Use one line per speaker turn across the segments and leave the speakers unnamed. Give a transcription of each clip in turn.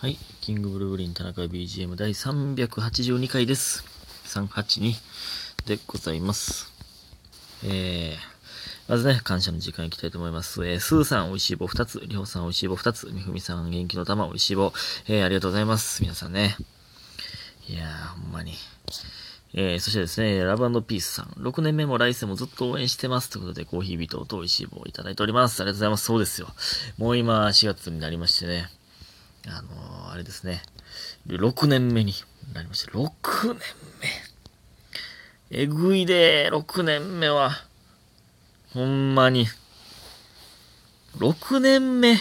はい。キングブルーブリン田中 BGM 第382回です。382でございます。えー、まずね、感謝の時間いきたいと思います。えー、スーさん、美味しい棒2つ。りほさん、美味しい棒2つ。みふみさん、元気の玉、美味しい棒。えー、ありがとうございます。皆さんね。いやー、ほんまに。えー、そしてですね、ラブピースさん、6年目も来世もずっと応援してます。ということで、コーヒービトと美味しい棒をいただいております。ありがとうございます。そうですよ。もう今、4月になりましてね。あのー、あれですね。6年目になりました。6年目。えぐいで、6年目は。ほんまに。6年目。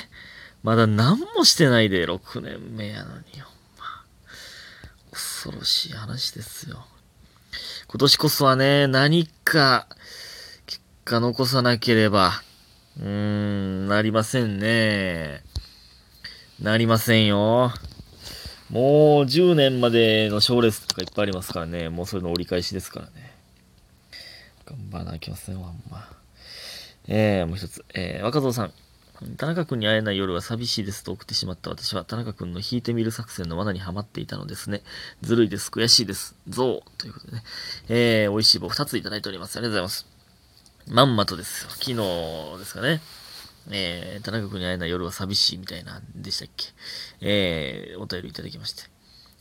まだ何もしてないで、6年目やのに、ほんま。恐ろしい話ですよ。今年こそはね、何か、結果残さなければ、うーん、なりませんね。なりませんよ。もう10年までの賞レースとかいっぱいありますからね。もうそれの折り返しですからね。頑張らなきゃいけませんわ、ほんま。えー、もう一つ。えー、若造さん。田中君に会えない夜は寂しいですと送ってしまった私は、田中君の引いてみる作戦の罠にはまっていたのですね。ずるいです。悔しいです。ゾウということでね。えー、美味しい棒2ついただいております。ありがとうございます。まんまとですよ。昨日ですかね。えー、田中君に会えない夜は寂しいみたいなんでしたっけ？えー、お便りいただきまして。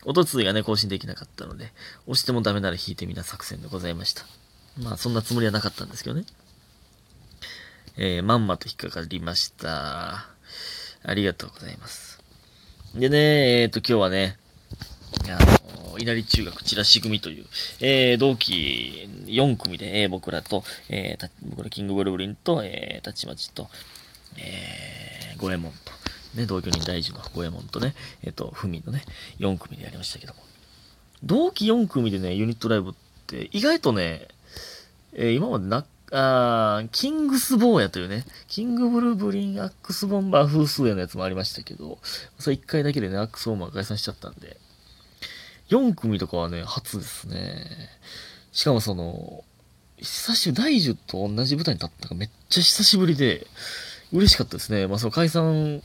おとついがね、更新できなかったので、押してもダメなら引いてみな作戦でございました。まあ、そんなつもりはなかったんですけどね。えー、まんまと引っかかりました。ありがとうございます。でね、えっ、ー、と、今日はね、あの、稲荷中学チラシ組という、えー、同期4組で、えー、僕らと、えー、僕らキングブルブリンと、えー、たちまちと、え、五右衛門と、ね、同居人大事の五右衛門とね、えっ、ー、と、ふみのね、4組でやりましたけども。同期4組でね、ユニットライブって、意外とね、えー、今までな、あキングスボーヤというね、キングブルーブリンアックスボンバー風数やのやつもありましたけど、それ1回だけでね、アックスボンバー解散しちゃったんで、4組とかはね、初ですね。しかもその、久しぶり、大樹と同じ舞台に立ったのがめっちゃ久しぶりで、嬉しかったですね。まあその解散、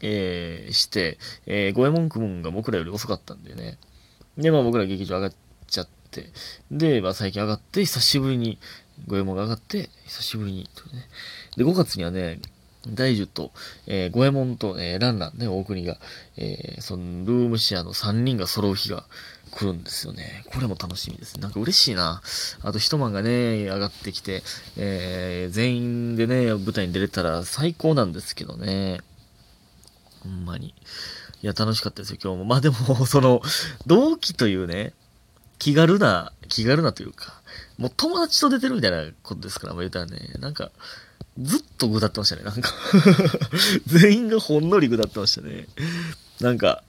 えー、して、えー、五右衛門くんが僕らより遅かったんでね。で、まあ僕ら劇場上がっちゃって、で、まあ最近上がって、久しぶりに、五右衛門が上がって、久しぶりに、とね。で、5月にはね、大樹と、えー、五右衛門と、えー、ランランね、大国が、えー、その、ルームシェアの3人が揃う日が来るんですよね。これも楽しみです。なんか嬉しいな。あと、一晩がね、上がってきて、えー、全員でね、舞台に出れたら最高なんですけどね。ほんまに。いや、楽しかったですよ、今日も。まあでも、その、同期というね、気軽な、気軽なというか、もう友達と出てるみたいなことですから、まあ言うたらね、なんか、ずっとぐだってましたね、なんか 全員がほんのりぐだってましたね。なんか、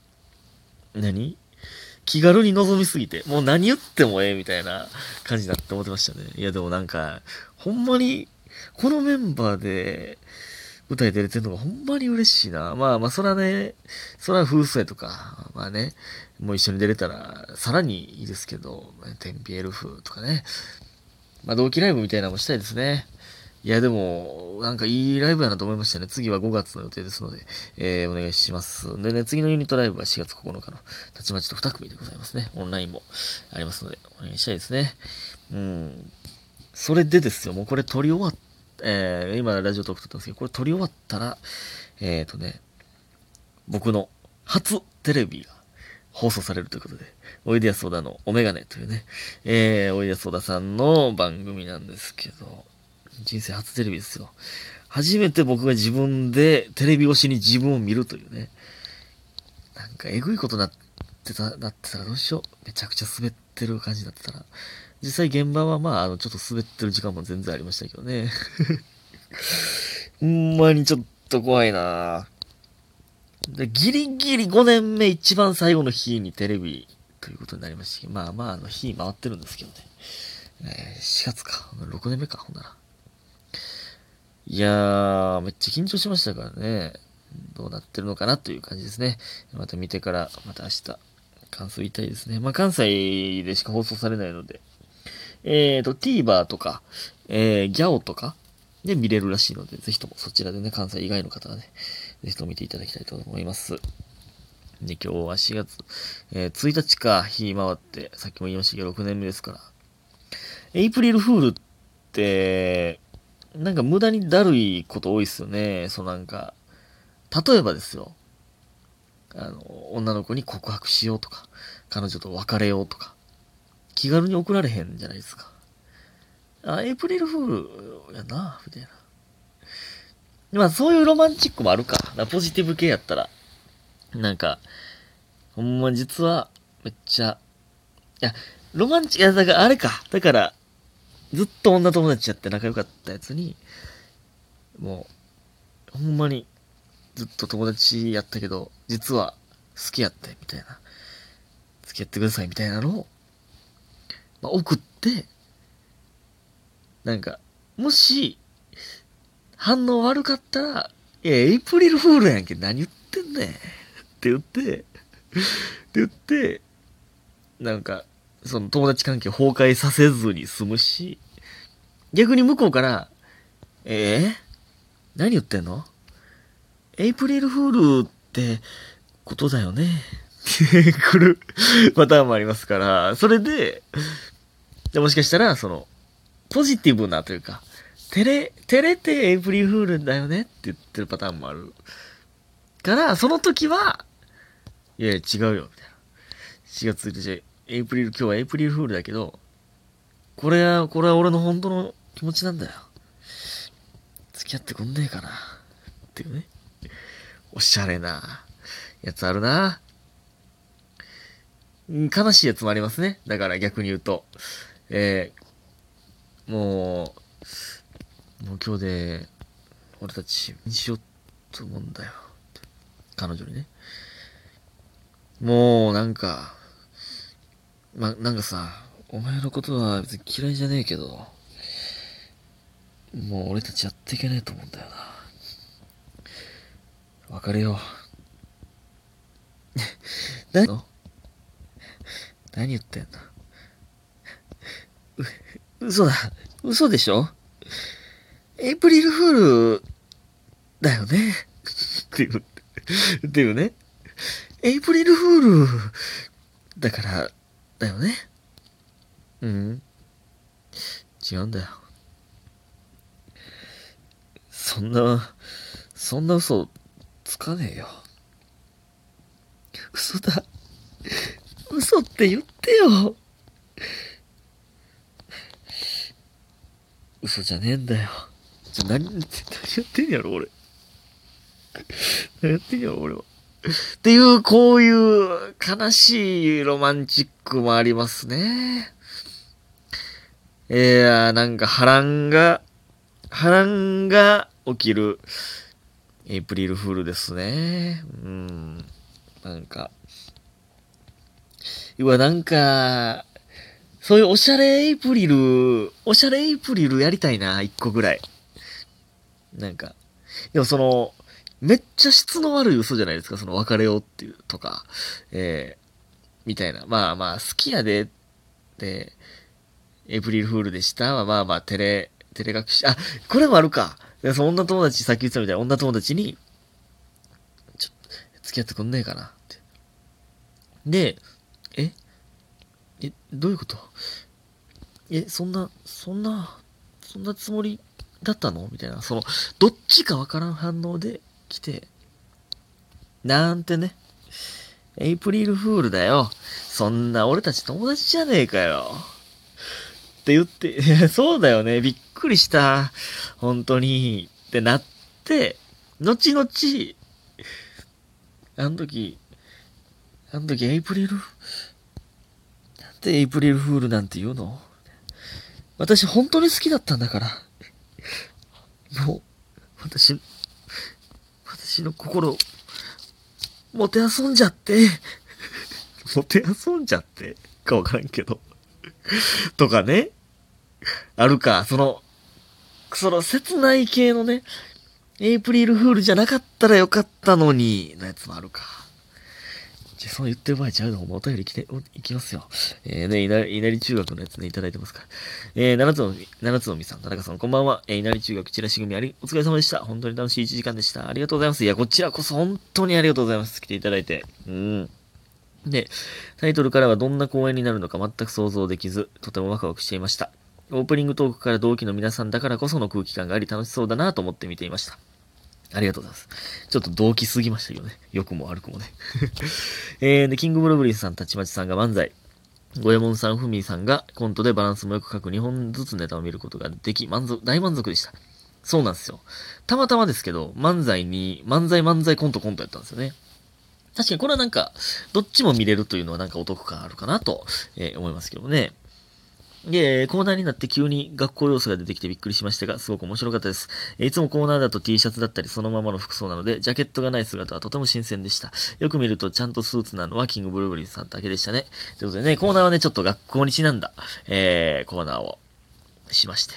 何？気軽に臨みすぎて、もう何言ってもええみたいな感じだって思ってましたね。いや、でもなんか、ほんまに、このメンバーで、舞台出れてるのがほんまに嬉しいな。まあまあ、そらね、そら風水とか、まあね、もう一緒に出れたら、さらにいいですけど、天日エルフとかね、まあ同期ライブみたいなのもしたいですね。いや、でも、なんかいいライブやなと思いましたね。次は5月の予定ですので、えー、お願いします。でね、次のユニットライブは4月9日の、たちまちと2組でございますね。オンラインもありますので、お願いしたいですね。うん。それでですよ、もうこれ撮り終わっえー、今ラジオトーク撮ってますけど、これ撮り終わったら、えっ、ー、とね、僕の初テレビが放送されるということで、おいでやす小田のおメガネというね、えー、おいでやす小田さんの番組なんですけど、人生初テレビですよ。初めて僕が自分でテレビ越しに自分を見るというね、なんかえぐいことなってた、なってたらどうしよう。めちゃくちゃ滑ってる感じになってたら。実際現場はまあ、あの、ちょっと滑ってる時間も全然ありましたけどね。ほんまにちょっと怖いなで、ギリギリ5年目一番最後の日にテレビということになりました、まあまあ、あの、日回ってるんですけどね。えー、4月か。6年目か、ほんなら。いやー、めっちゃ緊張しましたからね。どうなってるのかなという感じですね。また見てから、また明日、感想言いたいですね。まあ、関西でしか放送されないので、えーと、TVer とか、えー、ギャオとかで見れるらしいので、ぜひともそちらでね、関西以外の方はね、ぜひとも見ていただきたいと思います。で、今日は4月、えー、1日か、日回って、さっきも言いましたけど、6年目ですから。エイプリルフールって、なんか無駄にだるいこと多いっすよね。そうなんか、例えばですよ。あの、女の子に告白しようとか、彼女と別れようとか、気軽に送られへんじゃないですか。あ、エイプリルフールやな、みたいな。まあそういうロマンチックもあるか。かポジティブ系やったら。なんか、ほんま実は、めっちゃ、いや、ロマンチック、いや、だからあれか。だから、ずっと女友達やって仲良かったやつに、もう、ほんまに、ずっと友達やったけど、実は好きやって、みたいな。付き合ってください、みたいなのを、まあ、送って、なんか、もし、反応悪かったら、いや、エイプリルフールやんけ、何言ってんねん。って言って、って言って、なんか、その友達関係崩壊させずに済むし、逆に向こうから、えー、何言ってんの？エイプリルフールってことだよね。て 来るパターンもありますから、それで、でもしかしたら、その、ポジティブなというか、照れ、照れてエイプリルフールだよねって言ってるパターンもある。から、その時は、いやいや、違うよ、みたいな。4月1日、エイプリル、今日はエイプリルフールだけど、これは、これは俺の本当の気持ちなんだよ。付き合ってくんねえかな。っていうね。おしゃれなやつあるな。悲しいやつもありますね。だから逆に言うと。えー、もう、もう今日で、俺たちにしようと思うんだよ。彼女にね。もう、なんか、ま、なんかさ、お前のことは別に嫌いじゃねえけど、もう俺たちやっていけねえと思うんだよな。別れよう。何何言ってんの、嘘だ。嘘でしょ？エイプリルフールだよね？っていう、っていうね。エイプリルフールだから、だよね。うん。違うんだよ。そんな、そんな嘘つかねえよ。嘘だ。嘘って言ってよ。嘘じゃねえんだよ。じゃ、何、何やってんやろ、俺。何やってんやろ、俺は。っていう、こういう悲しいロマンチックもありますね。いやなんか波乱が、波乱が起きるエイプリルフールですね。うん。なんか、うわ、なんか、そういうおしゃれエイプリル、おしゃれエイプリルやりたいな、一個ぐらい。なんか、でもその、めっちゃ質の悪い嘘じゃないですか、その別れようっていうとか、えー、みたいな。まあまあ、好きやで、って、エイプリルフールでしたまあまあ、照れ、照れ隠し、あ、これもあるか。でその女友達、さっき言ってたみたいな女友達に、ちょ、付き合ってくんねえかなって。で、ええ、どういうこと？え、そんな、そんな、そんなつもりだったの？みたいな、その、どっちかわからん反応で、来て、なんてね。エイプリルフールだよ。そんな俺たち友達じゃねえかよ。って言って、そうだよね。びっくりした。本当に。ってなって、後々、あの時、あの時エイプリル、なんでエイプリルフールなんて言うの？私本当に好きだったんだから。もう、私、私の心、もてあそんじゃって、もてあそんじゃってかわからんけど とかね。あるか、その、その切ない系のね、エイプリルフールじゃなかったらよかったのに、のやつもあるか。じゃその言ってる場合ちゃうのもお便り来て、いきますよ。えー、ね、稲荷中学のやつね、いただいてますから。えー、七つのみ、七つのみさん、田中さん、こんばんは。えー、稲荷中学チラシ組あり、お疲れ様でした。本当に楽しい1時間でした。ありがとうございます。いや、こちらこそ本当にありがとうございます。来ていただいて。うん。で、タイトルからはどんな公演になるのか全く想像できず、とてもワクワクしていました。オープニングトークから同期の皆さんだからこその空気感があり楽しそうだなと思って見ていました。ありがとうございます。ちょっと同期すぎましたけどね。良くも悪くもね。えー、で、キングブルーブリーさん、たちまちさんが漫才。ゴエモンさん、フミーさんがコントでバランスもよく書く2本ずつネタを見ることができ、満足、大満足でした。そうなんですよ。たまたまですけど、漫才に、漫才漫才コントコントやったんですよね。確かにこれはなんか、どっちも見れるというのはなんかお得感あるかなと、え思いますけどもね。で、コーナーになって急に学校要素が出てきてびっくりしましたが、すごく面白かったです。えいつもコーナーだと T シャツだったりそのままの服装なので、ジャケットがない姿はとても新鮮でした。よく見るとちゃんとスーツなのはキングブルーブリーさんだけでしたね。ということでね、コーナーはね、ちょっと学校にちなんだ、えー、コーナーをしまして。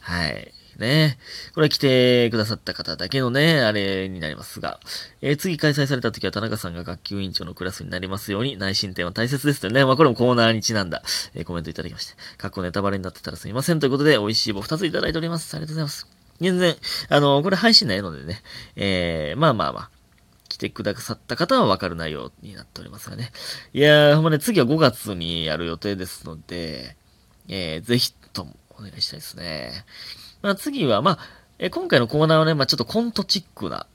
はい。ね。これ来てくださった方だけのね、あれになりますが、えー次開催された時は田中さんが学級委員長のクラスになりますように内申点は大切ですとね。まあこれもコーナーにちなんだ、えーコメントいただきまして、過去ネタバレになってたらすみませんということで、美味しい棒2ついただいております。ありがとうございます。全然、あのこれ配信ないのでね、えー、まあまあまあ、来てくださった方はわかる内容になっておりますがね。いやー、ほんまね、次は5月にやる予定ですので、えー、ぜひともお願いしたいですね。まあ次は、まあ、え今回のコーナーはね、まあちょっとコントチックな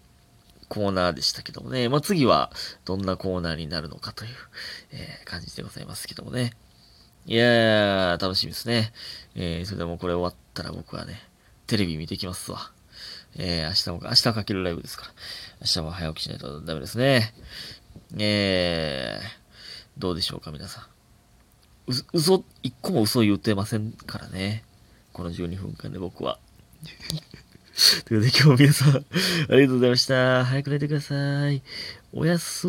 コーナーでしたけどもね、まあ次はどんなコーナーになるのかという、えー感じでございますけどもね。いやー、楽しみですね。えー、それでもこれ終わったら僕はね、テレビ見てきますわ。えー、明日も、明日かけるライブですから。明日は早起きしないとダメですね。えー、どうでしょうか、皆さん。う、嘘、一個も嘘言ってませんからね。この12分間で僕は。ということで今日も皆さん、ありがとうございました。早く寝てください。おやす